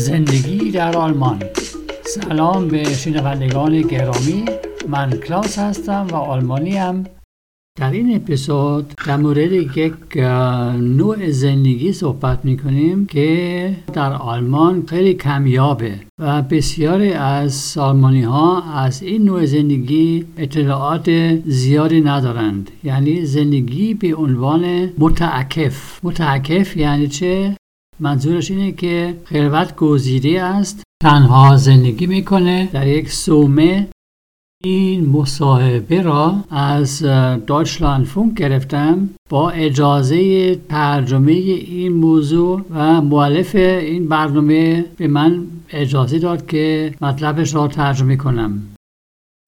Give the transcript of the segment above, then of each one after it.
زندگی در آلمان. سلام به شنوندگان گرامی. من کلاس هستم و آلمانی هم در این اپیزود در مورد یک نوع زندگی صحبت می‌کنیم که در آلمان خیلی کمیابه و بسیاری از آلمانی ها از این نوع زندگی اطلاعات زیادی ندارند. یعنی زندگی به عنوان متعکف متعکف یعنی چه؟ منظورش اینه که خلوت گزیده است تنها زندگی می‌کنه در یک سومه این مصاحبه را از دایچلند فونک گرفتم با اجازه ترجمه این موضوع و معلف این برنامه به من اجازه داد که مطلبش را ترجمه کنم.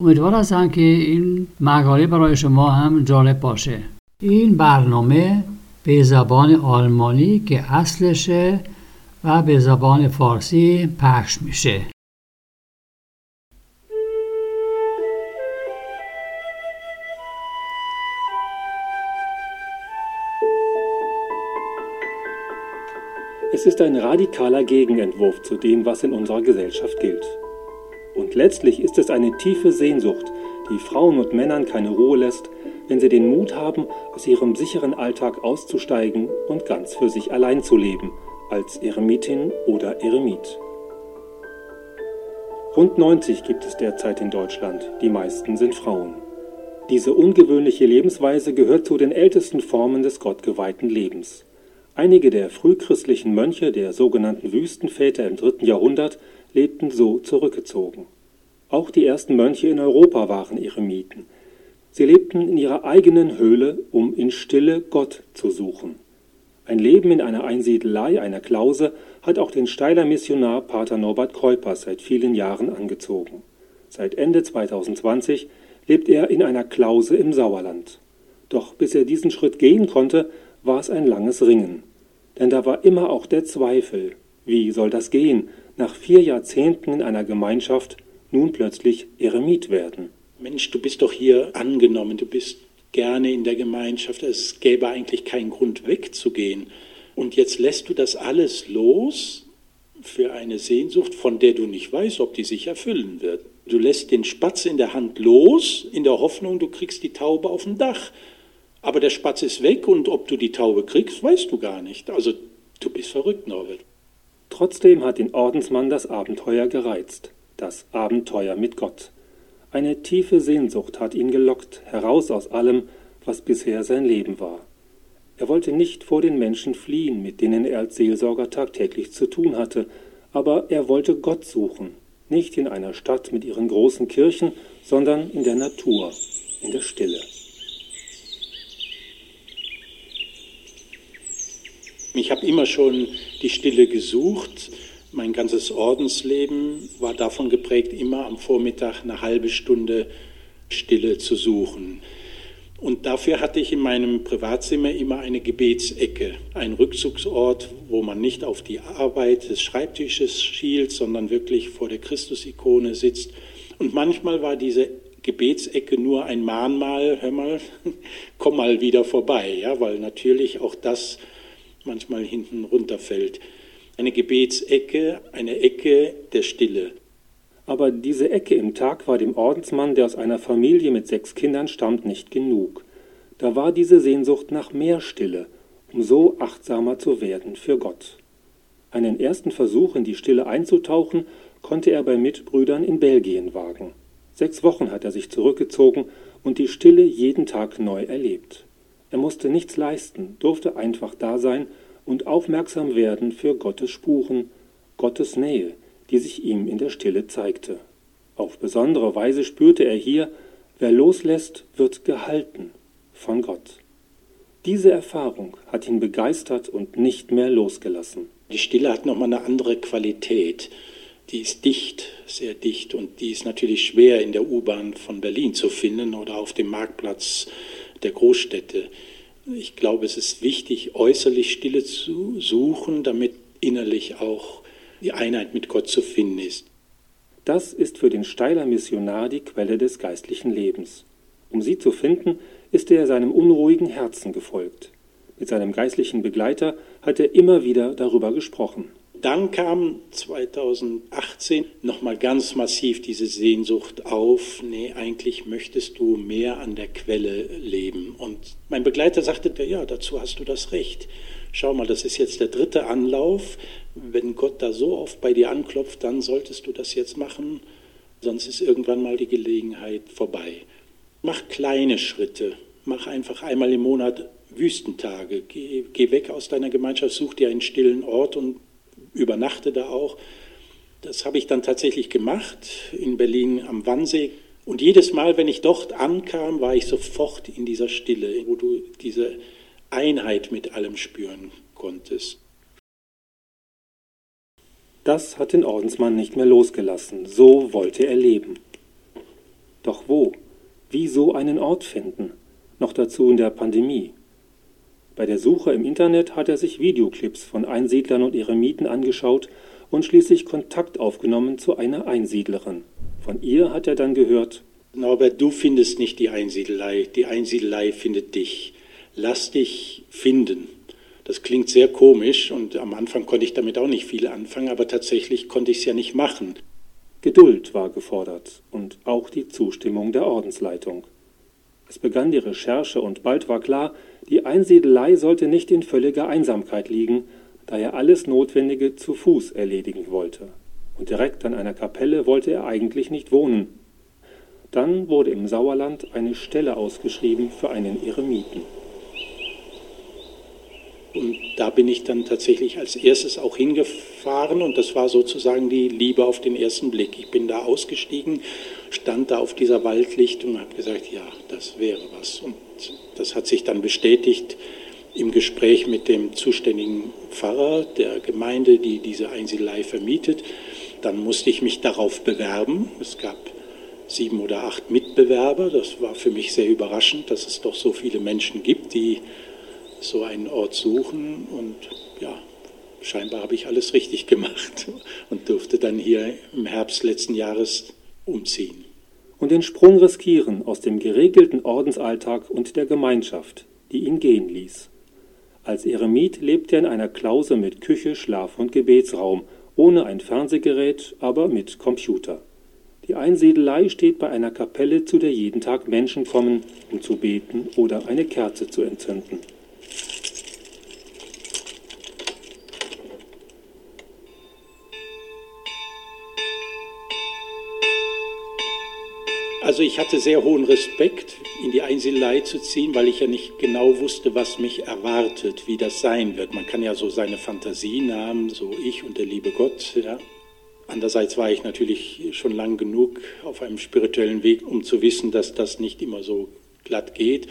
امیدوار هستم که این مقاله برای شما هم جالب باشه. این برنامه به زبان آلمانی که اصلشه و به زبان فارسی پخش میشه Es ist ein radikaler Gegenentwurf zu dem, was in unserer Gesellschaft gilt. Und letztlich ist es eine tiefe Sehnsucht, die Frauen und Männern keine Ruhe lässt, wenn sie den Mut haben, aus ihrem sicheren Alltag auszusteigen und ganz für sich allein zu leben, als Eremitin oder Eremit. Rund 90 gibt es derzeit in Deutschland, die meisten sind Frauen. Diese ungewöhnliche Lebensweise gehört zu den ältesten Formen des gottgeweihten Lebens. Einige der frühchristlichen Mönche der sogenannten Wüstenväter im dritten Jahrhundert lebten so zurückgezogen. Auch die ersten Mönche in Europa waren Eremiten. Sie lebten in ihrer eigenen Höhle, um in Stille Gott zu suchen. Ein Leben in einer Einsiedelei, einer Klause, hat auch den Steiler Missionar Pater Norbert Keupers seit vielen Jahren angezogen. Seit Ende 2020 lebt er in einer Klause im Sauerland. Doch bis er diesen Schritt gehen konnte, war es ein langes Ringen. Denn da war immer auch der Zweifel. Wie soll das gehen, nach vier Jahrzehnten in einer Gemeinschaft nun plötzlich Eremit werden? Mensch, du bist doch hier angenommen, du bist gerne in der Gemeinschaft, es gäbe eigentlich keinen Grund wegzugehen. Und jetzt lässt du das alles los für eine Sehnsucht, von der du nicht weißt, ob die sich erfüllen wird. Du lässt den Spatz in der Hand los, in der Hoffnung, du kriegst die Taube auf dem Dach. Aber der Spatz ist weg und ob du die Taube kriegst, weißt du gar nicht. Also du bist verrückt, Norbert. Trotzdem hat den Ordensmann das Abenteuer gereizt. Das Abenteuer mit Gott. Eine tiefe Sehnsucht hat ihn gelockt, heraus aus allem, was bisher sein Leben war. Er wollte nicht vor den Menschen fliehen, mit denen er als Seelsorger tagtäglich zu tun hatte, aber er wollte Gott suchen, nicht in einer Stadt mit ihren großen Kirchen, sondern in der Natur, in der Stille. Ich habe immer schon die Stille gesucht. Mein ganzes Ordensleben war davon geprägt, immer am Vormittag eine halbe Stunde Stille zu suchen. Und dafür hatte ich in meinem Privatzimmer immer eine Gebetsecke, einen Rückzugsort, wo man nicht auf die Arbeit des Schreibtisches schielt, sondern wirklich vor der Christusikone sitzt. Und manchmal war diese Gebetsecke nur ein Mahnmal, hör mal, komm mal wieder vorbei, ja, weil natürlich auch das manchmal hinten runterfällt. Eine Gebetsecke, eine Ecke der Stille. Aber diese Ecke im Tag war dem Ordensmann, der aus einer Familie mit sechs Kindern stammt, nicht genug. Da war diese Sehnsucht nach mehr Stille, um so achtsamer zu werden für Gott. Einen ersten Versuch in die Stille einzutauchen, konnte er bei Mitbrüdern in Belgien wagen. Sechs Wochen hat er sich zurückgezogen und die Stille jeden Tag neu erlebt. Er musste nichts leisten, durfte einfach da sein und aufmerksam werden für Gottes Spuren, Gottes Nähe, die sich ihm in der Stille zeigte. Auf besondere Weise spürte er hier, wer loslässt, wird gehalten von Gott. Diese Erfahrung hat ihn begeistert und nicht mehr losgelassen. Die Stille hat nochmal eine andere Qualität. Die ist dicht, sehr dicht und die ist natürlich schwer in der U-Bahn von Berlin zu finden oder auf dem Marktplatz der Großstädte. Ich glaube, es ist wichtig, äußerlich Stille zu suchen, damit innerlich auch die Einheit mit Gott zu finden ist. Das ist für den Steiler Missionar die Quelle des geistlichen Lebens. Um sie zu finden, ist er seinem unruhigen Herzen gefolgt. Mit seinem geistlichen Begleiter hat er immer wieder darüber gesprochen. Dann kam 2018 nochmal ganz massiv diese Sehnsucht auf, nee, eigentlich möchtest du mehr an der Quelle leben. Und mein Begleiter sagte, ja, dazu hast du das Recht. Schau mal, das ist jetzt der dritte Anlauf. Wenn Gott da so oft bei dir anklopft, dann solltest du das jetzt machen, sonst ist irgendwann mal die Gelegenheit vorbei. Mach kleine Schritte, mach einfach einmal im Monat Wüstentage, geh, geh weg aus deiner Gemeinschaft, such dir einen stillen Ort und übernachte da auch. Das habe ich dann tatsächlich gemacht in Berlin am Wannsee. Und jedes Mal, wenn ich dort ankam, war ich sofort in dieser Stille, wo du diese Einheit mit allem spüren konntest. Das hat den Ordensmann nicht mehr losgelassen. So wollte er leben. Doch wo? Wie so einen Ort finden? Noch dazu in der Pandemie. Bei der Suche im Internet hat er sich Videoclips von Einsiedlern und Eremiten angeschaut und schließlich Kontakt aufgenommen zu einer Einsiedlerin. Von ihr hat er dann gehört, Norbert, du findest nicht die Einsiedelei, die Einsiedelei findet dich. Lass dich finden. Das klingt sehr komisch und am Anfang konnte ich damit auch nicht viel anfangen, aber tatsächlich konnte ich es ja nicht machen. Geduld war gefordert und auch die Zustimmung der Ordensleitung. Es begann die Recherche und bald war klar, die Einsiedelei sollte nicht in völliger Einsamkeit liegen, da er alles Notwendige zu Fuß erledigen wollte. Und direkt an einer Kapelle wollte er eigentlich nicht wohnen. Dann wurde im Sauerland eine Stelle ausgeschrieben für einen Eremiten. Und da bin ich dann tatsächlich als erstes auch hingefahren und das war sozusagen die Liebe auf den ersten Blick. Ich bin da ausgestiegen, stand da auf dieser Waldlichtung und habe gesagt, ja, das wäre was. Und das hat sich dann bestätigt im Gespräch mit dem zuständigen Pfarrer der Gemeinde, die diese Einsiedelei vermietet. Dann musste ich mich darauf bewerben. Es gab sieben oder acht Mitbewerber. Das war für mich sehr überraschend, dass es doch so viele Menschen gibt, die so einen Ort suchen. Und ja, scheinbar habe ich alles richtig gemacht und durfte dann hier im Herbst letzten Jahres umziehen und den Sprung riskieren aus dem geregelten Ordensalltag und der Gemeinschaft, die ihn gehen ließ. Als Eremit lebt er in einer Klause mit Küche, Schlaf und Gebetsraum, ohne ein Fernsehgerät, aber mit Computer. Die Einsiedelei steht bei einer Kapelle, zu der jeden Tag Menschen kommen, um zu beten oder eine Kerze zu entzünden. Also ich hatte sehr hohen Respekt, in die Einsiedelei zu ziehen, weil ich ja nicht genau wusste, was mich erwartet, wie das sein wird. Man kann ja so seine Fantasien haben, so ich und der liebe Gott. Ja. Andererseits war ich natürlich schon lang genug auf einem spirituellen Weg, um zu wissen, dass das nicht immer so glatt geht.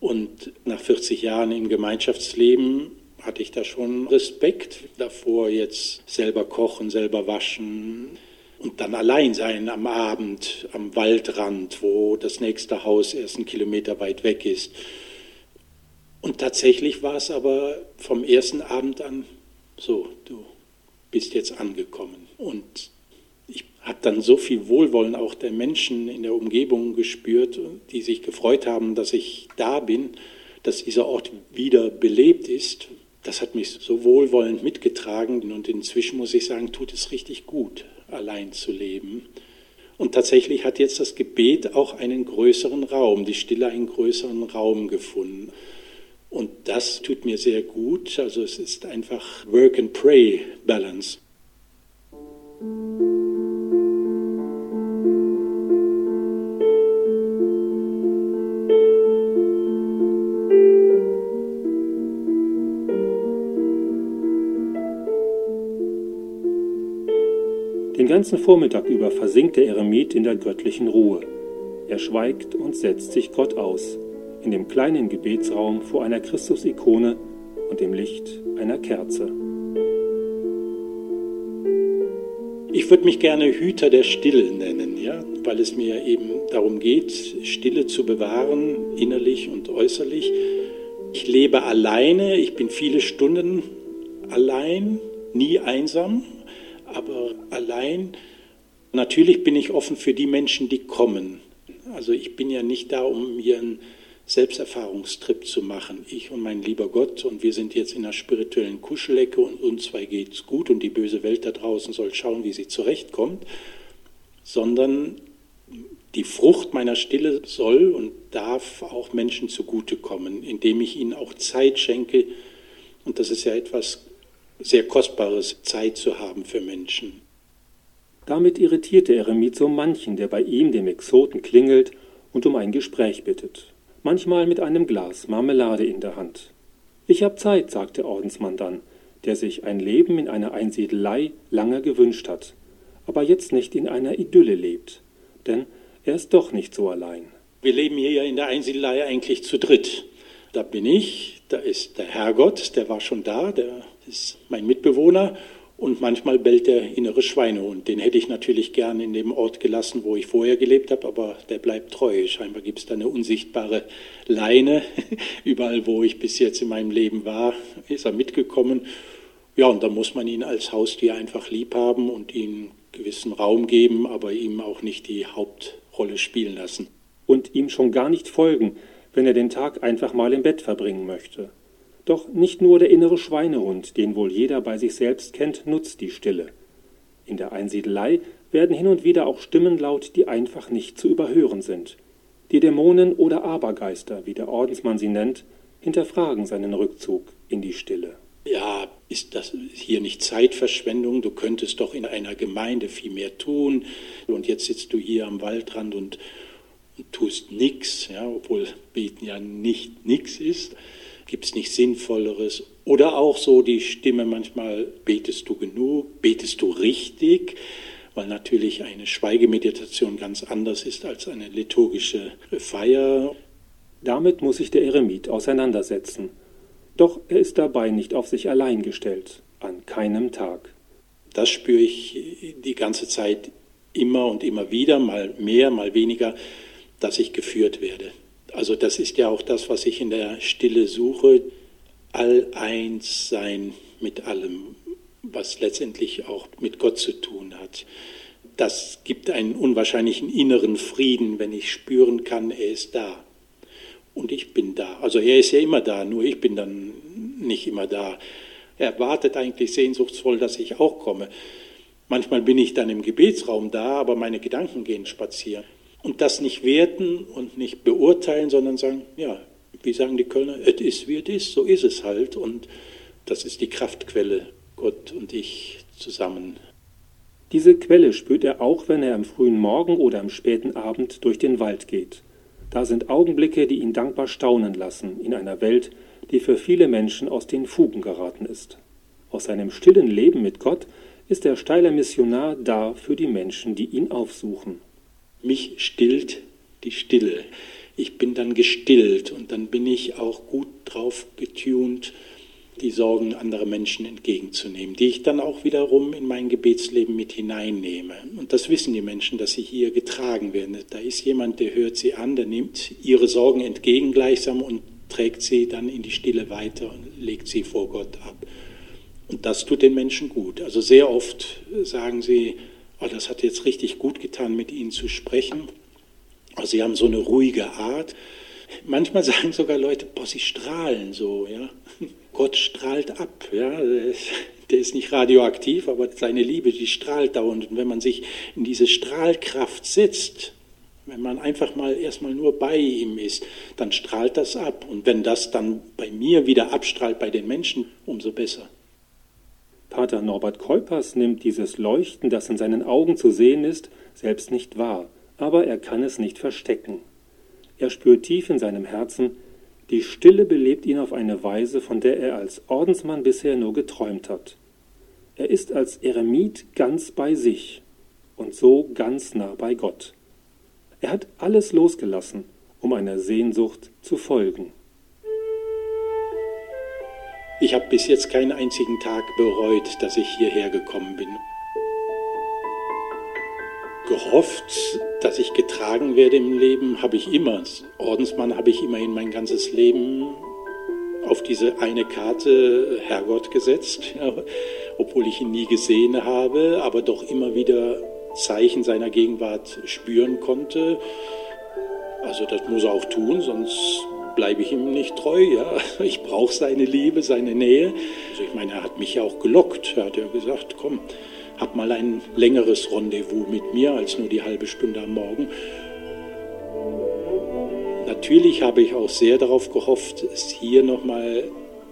Und nach 40 Jahren im Gemeinschaftsleben hatte ich da schon Respekt davor, jetzt selber kochen, selber waschen, und dann allein sein am Abend am Waldrand, wo das nächste Haus erst einen Kilometer weit weg ist. Und tatsächlich war es aber vom ersten Abend an so, du bist jetzt angekommen. Und ich habe dann so viel Wohlwollen auch der Menschen in der Umgebung gespürt, die sich gefreut haben, dass ich da bin, dass dieser Ort wieder belebt ist. Das hat mich so wohlwollend mitgetragen und inzwischen muss ich sagen, tut es richtig gut allein zu leben. Und tatsächlich hat jetzt das Gebet auch einen größeren Raum, die Stille einen größeren Raum gefunden. Und das tut mir sehr gut. Also es ist einfach Work and Pray Balance. Ganzen Vormittag über versinkt der Eremit in der göttlichen Ruhe. Er schweigt und setzt sich Gott aus, in dem kleinen Gebetsraum vor einer Christusikone und dem Licht einer Kerze. Ich würde mich gerne Hüter der Stille nennen, ja, weil es mir eben darum geht, Stille zu bewahren, innerlich und äußerlich. Ich lebe alleine, ich bin viele Stunden allein, nie einsam, allein, natürlich bin ich offen für die Menschen, die kommen. Also ich bin ja nicht da, um mir ein Selbsterfahrungstrip zu machen. Ich und mein lieber Gott und wir sind jetzt in einer spirituellen Kuschelecke und uns zwei geht's gut und die böse Welt da draußen soll schauen, wie sie zurechtkommt, sondern die Frucht meiner Stille soll und darf auch Menschen zugutekommen, indem ich ihnen auch Zeit schenke. Und das ist ja etwas sehr Kostbares, Zeit zu haben für Menschen. Damit irritiert der Eremit so manchen, der bei ihm, dem Exoten, klingelt und um ein Gespräch bittet manchmal mit einem Glas Marmelade in der Hand. Ich hab Zeit, sagt der Ordensmann dann, der sich ein Leben in einer Einsiedelei lange gewünscht hat, aber jetzt nicht in einer Idylle lebt, denn er ist doch nicht so allein. Wir leben hier ja in der Einsiedelei eigentlich zu dritt. Da bin ich, da ist der Herrgott, der war schon da, der ist mein Mitbewohner und manchmal bellt der innere Schweinehund. Den hätte ich natürlich gern in dem Ort gelassen, wo ich vorher gelebt habe, aber der bleibt treu. Scheinbar gibt es da eine unsichtbare Leine. Überall, wo ich bis jetzt in meinem Leben war, ist er mitgekommen. Ja, und da muss man ihn als Haustier einfach lieb haben und ihm gewissen Raum geben, aber ihm auch nicht die Hauptrolle spielen lassen. Und ihm schon gar nicht folgen, wenn er den Tag einfach mal im Bett verbringen möchte. Doch nicht nur der innere Schweinehund, den wohl jeder bei sich selbst kennt, nutzt die Stille. In der Einsiedelei werden hin und wieder auch Stimmen laut, die einfach nicht zu überhören sind. Die Dämonen oder Abergeister, wie der Ordensmann sie nennt, hinterfragen seinen Rückzug in die Stille. Ja, ist das hier nicht Zeitverschwendung? Du könntest doch in einer Gemeinde viel mehr tun. Und jetzt sitzt du hier am Waldrand und, tust nichts, ja, obwohl Beten ja nicht nichts ist. Gibt es nicht Sinnvolleres? Oder auch so die Stimme manchmal, betest du genug, betest du richtig? Weil natürlich eine Schweigemeditation ganz anders ist als eine liturgische Feier. Damit muss sich der Eremit auseinandersetzen. Doch er ist dabei nicht auf sich allein gestellt, an keinem Tag. Das spüre ich die ganze Zeit immer und immer wieder, mal mehr, mal weniger, dass ich geführt werde. Also das ist ja auch das, was ich in der Stille suche, all eins sein mit allem, was letztendlich auch mit Gott zu tun hat. Das gibt einen unwahrscheinlichen inneren Frieden, wenn ich spüren kann, er ist da. Und ich bin da. Also er ist ja immer da, nur ich bin dann nicht immer da. Er wartet eigentlich sehnsuchtsvoll, dass ich auch komme. Manchmal bin ich dann im Gebetsraum da, aber meine Gedanken gehen spazieren. Und das nicht werten und nicht beurteilen, sondern sagen, ja, wie sagen die Kölner, es ist wie es ist, so ist es halt. Und das ist die Kraftquelle, Gott und ich zusammen. Diese Quelle spürt er auch, wenn er am frühen Morgen oder am späten Abend durch den Wald geht. Da sind Augenblicke, die ihn dankbar staunen lassen in einer Welt, die für viele Menschen aus den Fugen geraten ist. Aus seinem stillen Leben mit Gott ist der steiler Missionar da für die Menschen, die ihn aufsuchen. Mich stillt die Stille. Ich bin dann gestillt und dann bin ich auch gut drauf getunt, die Sorgen anderer Menschen entgegenzunehmen, die ich dann auch wiederum in mein Gebetsleben mit hineinnehme. Und das wissen die Menschen, dass sie hier getragen werden. Da ist jemand, der hört sie an, der nimmt ihre Sorgen entgegen gleichsam und trägt sie dann in die Stille weiter und legt sie vor Gott ab. Und das tut den Menschen gut. Also sehr oft sagen sie, oh, das hat jetzt richtig gut getan, mit ihnen zu sprechen. Also sie haben so eine ruhige Art. Manchmal sagen sogar Leute, boah, sie strahlen so, ja. Gott strahlt ab, ja. Der ist nicht radioaktiv, aber seine Liebe, die strahlt dauernd. Und wenn man sich in diese Strahlkraft setzt, wenn man einfach mal erstmal nur bei ihm ist, dann strahlt das ab. Und wenn das dann bei mir wieder abstrahlt bei den Menschen, umso besser. Pater Norbert Keupers nimmt dieses Leuchten, das in seinen Augen zu sehen ist, selbst nicht wahr, aber er kann es nicht verstecken. Er spürt tief in seinem Herzen, die Stille belebt ihn auf eine Weise, von der er als Ordensmann bisher nur geträumt hat. Er ist als Eremit ganz bei sich und so ganz nah bei Gott. Er hat alles losgelassen, um einer Sehnsucht zu folgen. Ich habe bis jetzt keinen einzigen Tag bereut, dass ich hierher gekommen bin. Gehofft, dass ich getragen werde im Leben, habe ich immer. Ordensmann habe ich immerhin mein ganzes Leben auf diese eine Karte Herrgott gesetzt, ja, obwohl ich ihn nie gesehen habe, aber doch immer wieder Zeichen seiner Gegenwart spüren konnte. Also das muss er auch tun, sonst bleibe ich ihm nicht treu. Ja? Ich brauche seine Liebe, seine Nähe. Also ich meine, er hat mich ja auch gelockt. Er hat ja gesagt, komm, hab mal ein längeres Rendezvous mit mir als nur die halbe Stunde am Morgen. Natürlich habe ich auch sehr darauf gehofft, es hier nochmal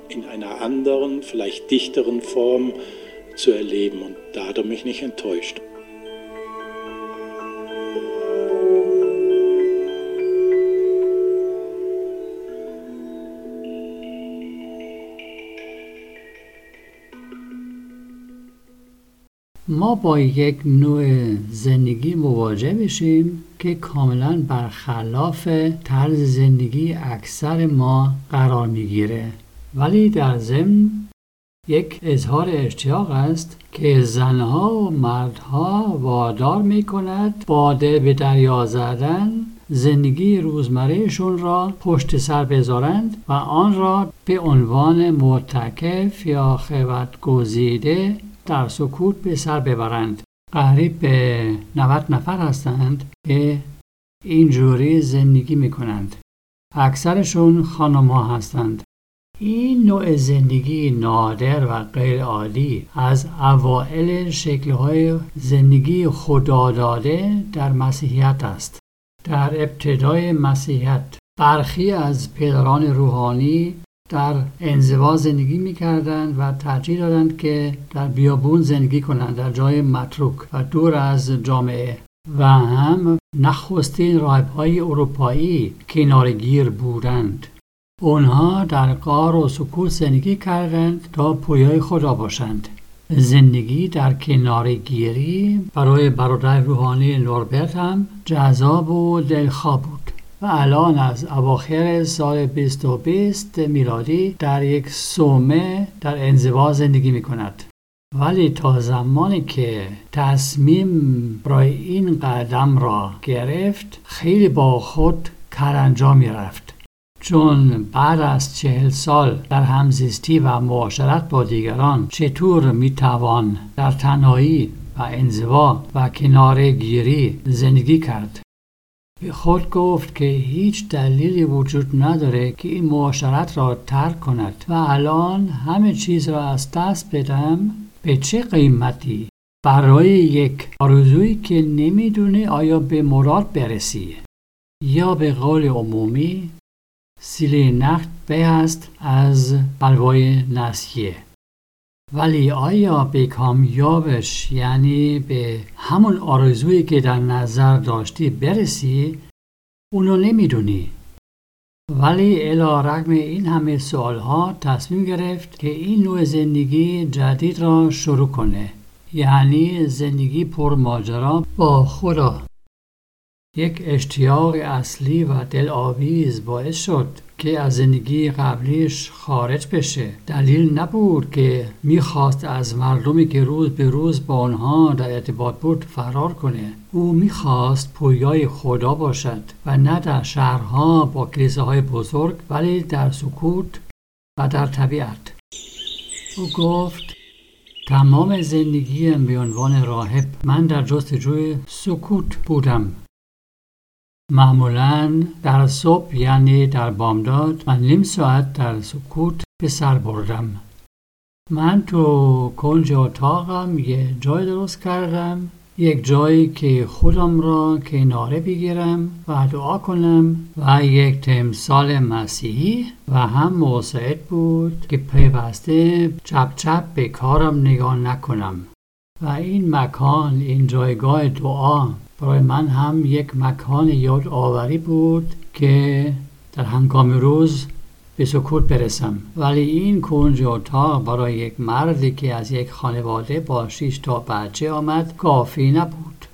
in einer anderen, vielleicht dichteren Form zu erleben. Und da hat er mich nicht enttäuscht. ما با یک نوع زندگی مواجه بشیم که کاملا برخلاف طرز زندگی اکثر ما قرار می‌گیره. ولی در ضمن یک اظهار اشتیاق است که زنها و مردها وادار می کند باده به دریا زدن زندگی روزمرهشون را پشت سر بذارند و آن را به عنوان معتکف یا خبت گزیده در سکوت به سر ببرند. قریب به 90 نفر هستند که اینجوری زندگی می کنند اکثرشون خانم ها هستند. این نوع زندگی نادر و غیر عادی از اوائل شکلهای زندگی خداداده در مسیحیت است. در ابتدای مسیحیت برخی از پدران روحانی در انزوا زندگی می و ترجیح دادند که در بیابون زندگی کنند در جای متروک و دور از جامعه. و هم نخستین راهبهای اروپایی کنارگیر بودند. اونها در قار و سکوت زندگی کردند تا پویای خدا باشند. زندگی در کنارگیری برای برادر روحانی نوربرت هم جذاب و دلخواه بود. و الان از اواخر سال 2020 میلادی در یک سومه در انزوا زندگی می کند. ولی تا زمانی که تصمیم برای این قدم را گرفت خیلی با خود کرنجا می رفت. چون بعد از چهل سال در همزیستی و معاشرت با دیگران چطور می‌توان در تنهایی و انزوا و کنار گیری زندگی کرد به خود گفت که هیچ دلیلی وجود نداره که این معاشرت را ترک کند و الان همه چیز را از دست بدم به چه قیمتی؟ برای یک آرزویی که نمی‌دونه آیا به مراد برسی. یا به قول عمومی سیلی نخت به است از بلوای نسیه. ولی آیا به کامیابش یعنی به همون آرزویی که در نظر داشتی برسی؟ اونو نمی‌دونی. ولی الا رقم این همه سوالها تصمیم گرفت که این نوع زندگی جدید را شروع کنه. یعنی زندگی پر ماجرا با خدا. یک اشتیاق اصلی و دلآویز باعث شد. که از زندگی قبلیش خارج بشه. دلیل نبود که می‌خواست از مردمی که روز به روز با آنها در ارتباط بود فرار کنه. او می‌خواست پویای خدا باشد و نه در شهرها با های بزرگ ولی در سکوت و در طبیعت. او گفت تمام زندگیم به عنوان راهب من در جستجوی سکوت بودم. معمولا در صبح یعنی در بامداد من نیم ساعت در سکوت به سر بردم. من تو کنج اتاقم یه جای درست کردم یک جایی که خودم را کناره بگیرم و دعا کنم و یک تمثال مسیحی و هم مساعد بود که پیوسته چپ چپ به کارم نگاه نکنم. و این مکان این جایگاه دعا برای من هم یک مکان یادآوری بود که در هنگام روز به سکوت برسم. ولی این کنج اتاق برای یک مردی که از یک خانواده با شیش تا بچه آمد کافی نبود.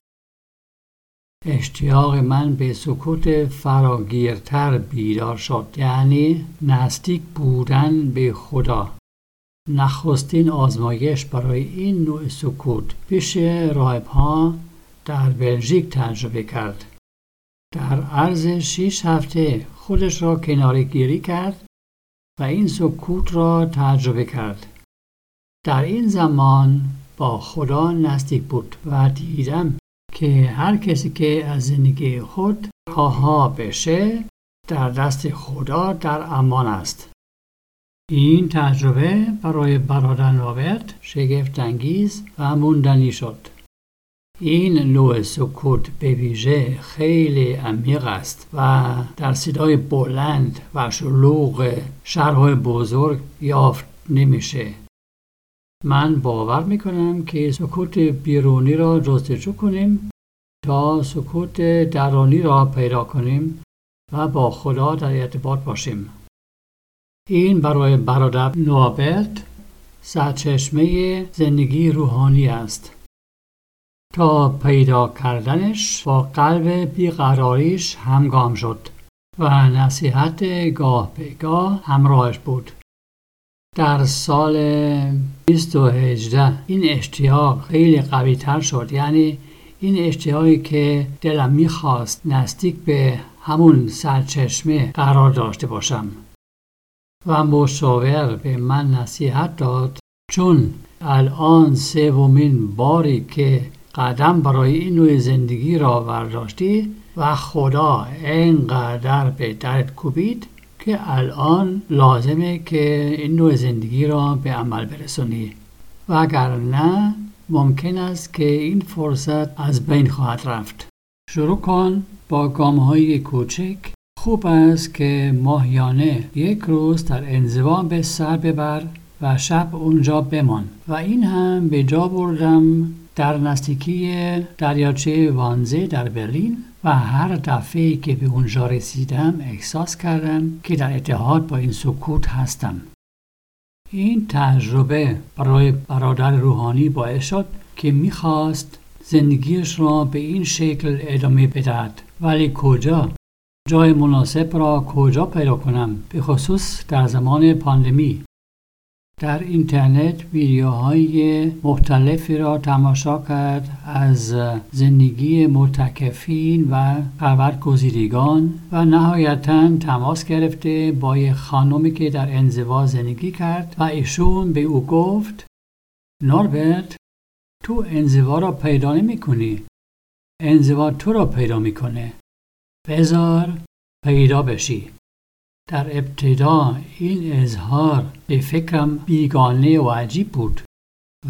اشتیاق من به سکوت فراگیرتر بیدار شد یعنی نزدیک بودن به خدا. نخستین آزمایش برای این نوع سکوت پیش راهبها در بلژیک تجربه کرد. در عرض شیش هفته خودش را کناری گیری کرد و این سکوت را تجربه کرد. در این زمان با خدا نزدیک بود و دیدم که هر کسی که از زندگی خود آها بشه در دست خدا در امان است. این تجربه برای برادر رابرت شگفت انگیز و موندنی شد. این نوع سکوت به ویژه خیلی عمیق است و در صدای بلند و شلوغ شهرهای بزرگ یافت نمیشه. من باور می‌کنم که سکوت بیرونی را جستجو کنیم تا سکوت درونی را پیدا کنیم و با خدا در ارتباط باشیم. این برای برادر نوابرت سرچشمه زندگی روحانی است. تا پیدا کردنش با قلب بیقراریش همگام شد و نصیحت گاه به گاه همراهش بود. در سال 2018 این اشتیاق خیلی قوی تر شد. یعنی این اشتیاقی که دلم می‌خواست نزدیک به همون سرچشمه قرار داشته باشم. و مشاور به من نصیحت داد. چون الان سومین باری که قدم برای این نوع زندگی را برداشتی و خدا اینقدر به درد کوبید که الان لازمه که این نوع زندگی را به عمل برسونی. و اگر نه ممکن است که این فرصت از بین خواهد رفت. شروع کن با گام های کوچک. خوب است که ماهیانه یک روز در انزوا به سر ببر و شب اونجا بمان. و این هم به جا بردم در نزدیکی دریاچه وانزه در برلین و هر دفعه که به اونجا رسیدم احساس کردم که در اتحاد با این سکوت هستم. این تجربه برای برادر روحانی باعث شد که می‌خواست زندگیش را به این شکل ادامه بدهد. ولی کجا؟ جای مناسب را کجا پیدا کنم؟ به خصوص در زمان پاندمی. در اینترنت ویدیوهای مختلفی را تماشا کرد از زندگی متکفین و گزیدگان و نهایتا تماس گرفته با یک خانمی که در انزوا زندگی کرد و ایشون به او گفت نوربرت تو انزوا را پیدا نمی کنی انزوا تو را پیدا می‌کنه. بذار پیدا بشی. در ابتدا این اظهار به فکرم بیگانه و عجیب بود.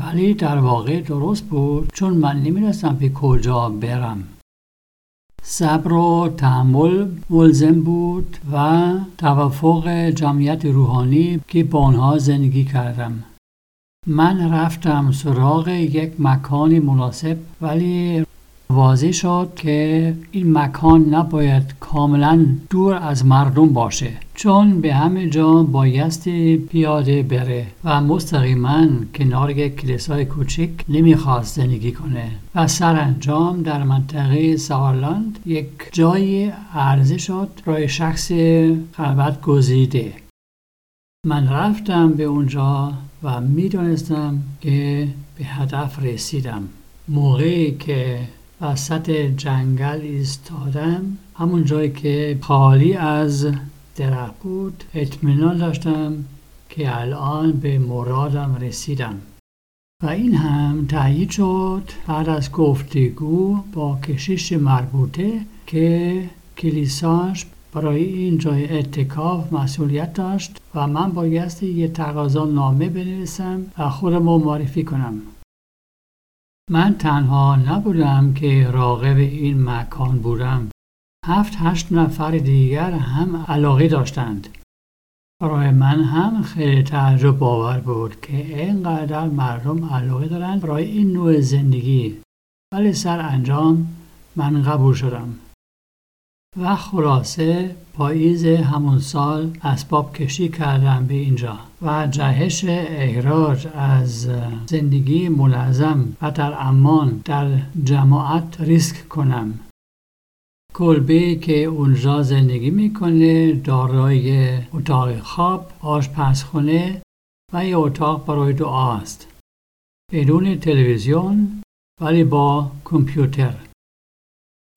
ولی در واقع درست بود چون من نمی‌دونستم به کجا برم. صبر و تحمل ملزم بود و توافق جمعیت روحانی که با آنها زندگی کردم. من رفتم سراغ یک مکان مناسب ولی واضح شد که این مکان نباید کاملا دور از مردم باشه چون به همه جا بایستی پیاده بره و مستقیما کنار کلیسای کوچک نمی‌خواست زندگی کنه و سرانجام در منطقه سوارلند یک جای عرضه شد برای شخص خلوت گزیده من رفتم به اونجا و می‌دانستم که به هدف رسیدم. موقعی که وسط جنگل ایستادم. همون جایی که خالی از درخت بود اطمینان داشتم که الان به مرادم رسیدم. و این هم تایید شد بعد از گفتگو با کشیش مربوطه که کلیساش برای این جای اتکاف مسئولیت داشت و من بایستی یه تقاضا نامه بنویسم و خودم رو معرفی کنم. من تنها نبودم که راقب این مکان بودم. هفت هشت نفر دیگر هم علاقه داشتند. برای من هم خیلی تعجب باور بود که اینقدر مردم علاقه دارند برای این نوع زندگی. ولی سر انجام من قبول شدم. و خلاصه پاییز همون سال اسباب کشی کردم به اینجا و جهش احراج از زندگی منظم و در امان در جماعت ریسک کنم. کلبه که اونجا زندگی می‌کنه دارای اتاق خواب آشپزخونه و یه اتاق برای دعا است. بدون تلویزیون ولی با کامپیوتر.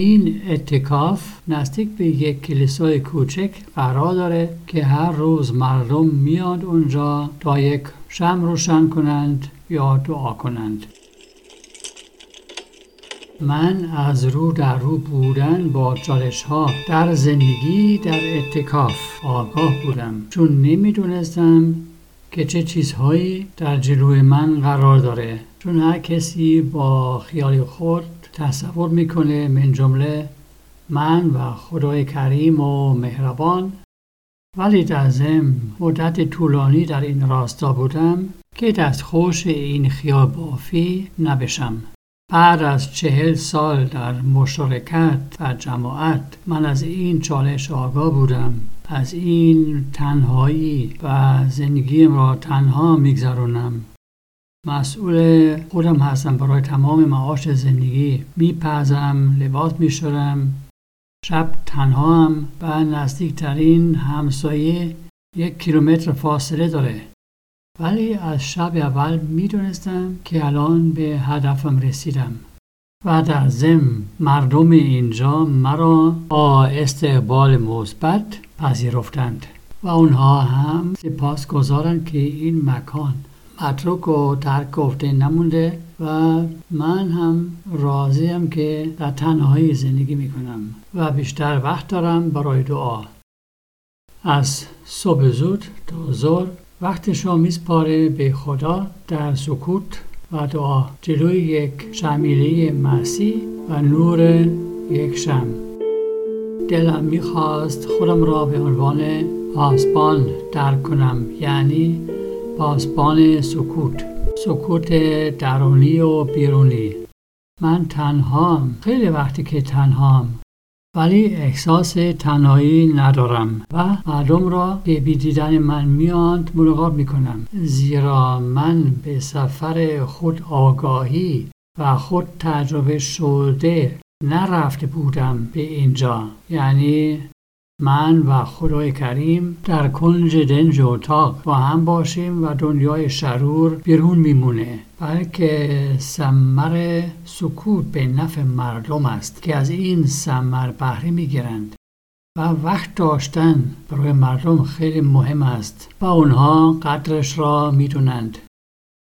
این اتکاف نزدیک به یک کلیسای کوچک قرار داره که هر روز مردم میاد اونجا تا یک شم روشن کنند یا دعا کنند. من از رو در رو بودن با چالش ها در زندگی در اتکاف آگاه بودم چون نمی‌دونستم که چه چیزهایی در جلوی من قرار داره. چون هر کسی با خیال خود تصور می‌کنه من جمله من و خدای کریم و مهربان. ولی در زم مدت طولانی در این راستا بودم که دستخوش این خیال بافی نبشم. بعد از چهل سال در مشارکت و جماعت من از این چالش آگاه بودم. از این تنهایی و زندگیم را تنها میگذرونم مسئول خودم هستم. برای تمام معاش زندگی میپزم لباس میشورم شب تنها هم و نزدیکترین همسایه یک کیلومتر فاصله داره. ولی از شب اول می‌دونستم که الان به هدفم رسیدم و در زم مردم اینجا مرا با استقبال مثبت پذیرفتند و اونها هم سپاس گذارن که این مکان متروک و ترک گفته نمونده و من هم راضیم که در تنهایی زندگی می‌کنم و بیشتر وقت دارم برای دعا. از صبح زود تا ظهر وقتش را میسپاره به خدا در سکوت و دعا. جلوی یک شمیله مسیح و نور یک شم دلم می‌خواست خودم را به عنوان پاسبان درک کنم یعنی پاسبان سکوت سکوت درونی و بیرونی. من تنهام خیلی وقتی که تنهام ولی احساس تنهایی ندارم و مردم را که بی دیدن من میاند ملاقات می‌کنم. زیرا من به سفر خود آگاهی و خود تجربه شده نرفته بودم به اینجا. یعنی من و خدای کریم در کنج دنج اتاق با هم باشیم و دنیای شرور بیرون میمونه. بلکه سمر سکوت به نفع مردم است که از این سمر بهره می‌گیرند. و وقت داشتن برای مردم خیلی مهم است و اونها قدرش را می‌دونند.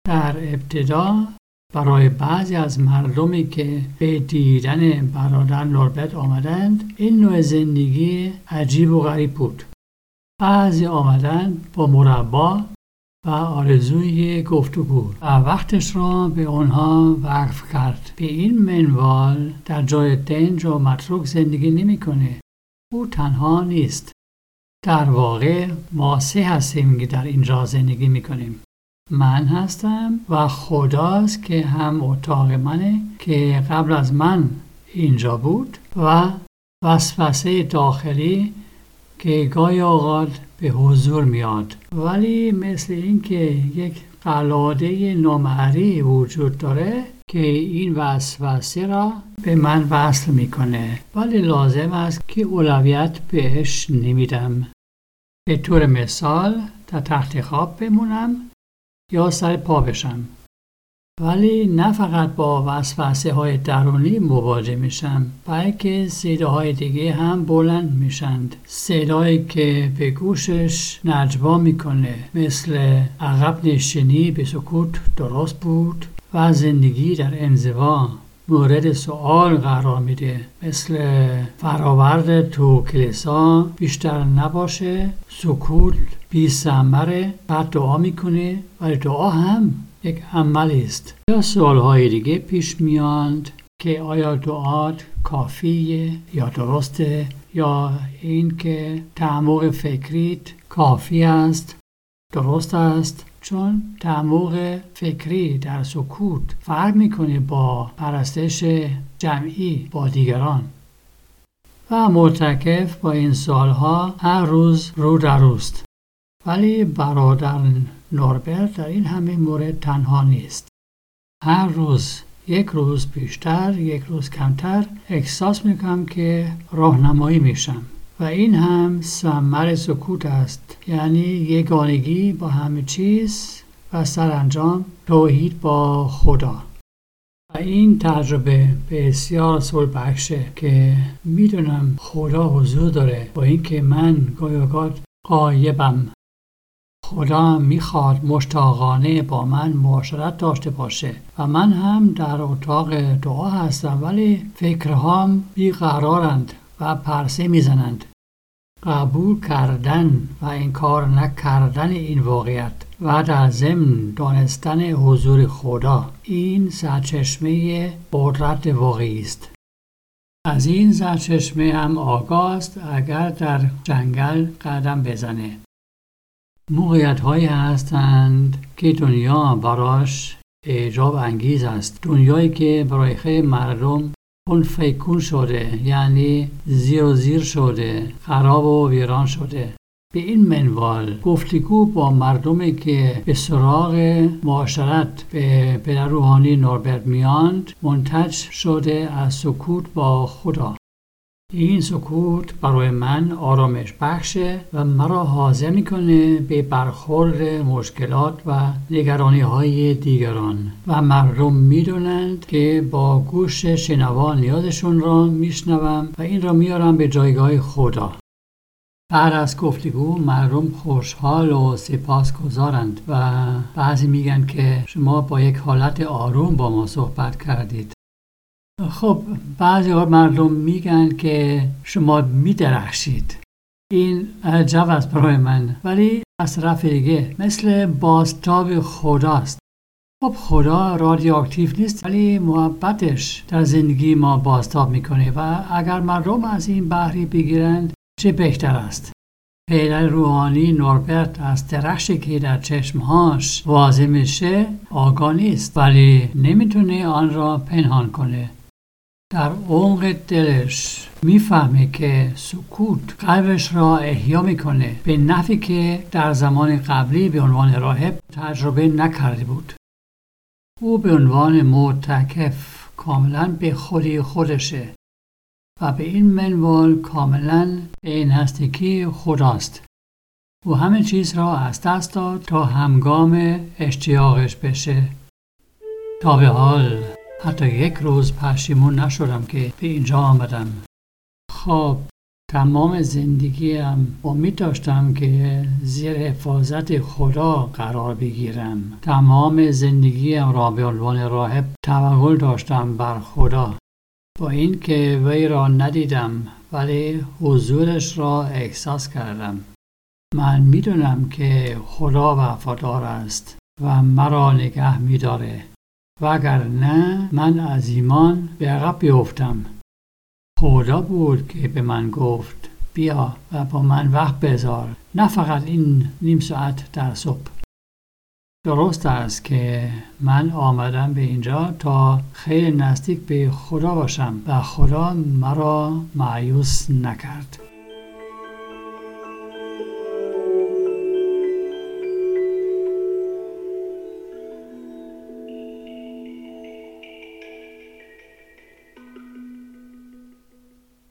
در ابتدا برای بعضی از مردمی که به دیدن برادر نوربت آمدند این نوع زندگی عجیب و غریب بود. بعضی آمدند با مربا و آرزوی گفتگو و وقتش را به آنها وقف کرد. به این منوال در جای دنج و متروک زندگی نمی‌کنه. او تنها نیست. در واقع ما سه هستیم که در اینجا زندگی می‌کنیم. من هستم و خداست که هم اتاق منه که قبل از من اینجا بود و وسوسه داخلی که گاهی اوقات به حضور میاد. ولی مثل اینکه یک قلاده نامعری وجود داره که این وسوسه را به من وصل می‌کنه. ولی لازم است که اولویت بهش نمیدم. به طور مثال در تخت خواب بمونم یا سر پا بشم ولی نه فقط با وسوسه های درونی مواجه میشم بلکه صداهای دیگه هم بلند میشند صدایی که به گوشش نجوا می‌کنه مثل عقب نشینی به سکوت درست بود و زندگی در انزوا. مورد سوال قرار میده مثل فراورد تو کلیسا بیشتر نباشه سکوت بی سمره بعد دعا می‌کنه ولی دعا هم یک عملی است. یا سوال های دیگه پیش میاند که آیا دعات کافیه یا درسته یا اینکه تعمق فکریت کافی است؟ درست است؟ چون تعمق فکری در سکوت فرق می‌کنه با پرستش جمعی با دیگران. و مرتکف با این سالها هر روز رو در روست. ولی برادر نوربرت در این همه مورد تنها نیست. هر روز یک روز بیشتر یک روز کمتر احساس می‌کنم که راهنمایی میشم. و این هم سمر سکوت است. یعنی یگانگی با همه چیز و سرانجام توحید با خدا. و این تجربه بسیار سول بخشه که می‌دونم خدا حضور داره با اینکه من گاهی قایبم. خدا می‌خواد مشتاقانه با من معاشرت داشته باشه و من هم در اتاق دعا هستم ولی فکرهام بیقرارند و پرسه می‌زنند. قبول کردن و انکار نکردن این واقعیت و در ضمن دانستن حضور خدا این سرچشمه قدرت واقعی است. از این سرچشمه هم آگاه است اگر در جنگل قدم بزنه. موقعیت هایی هستند که دنیا براش اعجاب انگیز است. دنیایی که برای خیلی مردم اون فیکون شده یعنی زیر زیر شده خراب و ویران شده. به این منوال گفتگو با مردمی که به سراغ معاشرت به پدر روحانی نوربرت میاند منتج شده از سکوت با خدا. این سکوت برای من آرامش بخشه و مرا حاضر می‌کنه به برخورد مشکلات و نگرانی های دیگران. و مردم می‌دونند که با گوش شنوا نیازشون را میشنوم و این را میارم به جایگاه خدا. بعد از گفتگو مردم خوشحال و سپاس گذارند و بعضی میگن که شما با یک حالت آروم با ما صحبت کردید. خب بعضی مردم میگن که شما میدرخشید. این عجب است برای من. ولی از طرف دیگه مثل بازتاب خداست. خب خدا رادیواکتیو نیست ولی محبتش در زندگی ما بازتاب می‌کنه و اگر مردم از این بحری بگیرند چه بهتر است؟ پدر روحانی نوربرت از درخشی که در چشمهاش واضح میشه آگاه نیست ولی نمی‌تونه آن را پنهان کنه. در عمق دلش می‌فهمه که سکوت قلبش را احیا می‌کنه. به نفی که در زمان قبلی به عنوان راهب تجربه نکرده بود. او به عنوان معتکف کاملا به خودی خودشه و به این منوال کاملا به نزدیکی خداست. او همه چیز را از دست داد تا همگام اشتیاقش بشه. تا به حال. حتی یک روز پشیمون نشدم که به اینجا آمدم. خب تمام زندگیم امید داشتم که زیر حفاظت خدا قرار بگیرم. تمام زندگیم را به عنوان راهب توقل داشتم بر خدا. با اینکه وی را ندیدم ولی حضورش را احساس کردم. من می‌دونم که خدا وفادار است و مرا نگه میداره. و اگر نه من از ایمان به عقب بیفتم. خدا بود که به من گفت بیا و با من وقت بذار. نه فقط این نیم ساعت در صبح. درست است که من آمدم به اینجا تا خیلی نزدیک به خدا باشم و خدا مرا معیوس نکرد.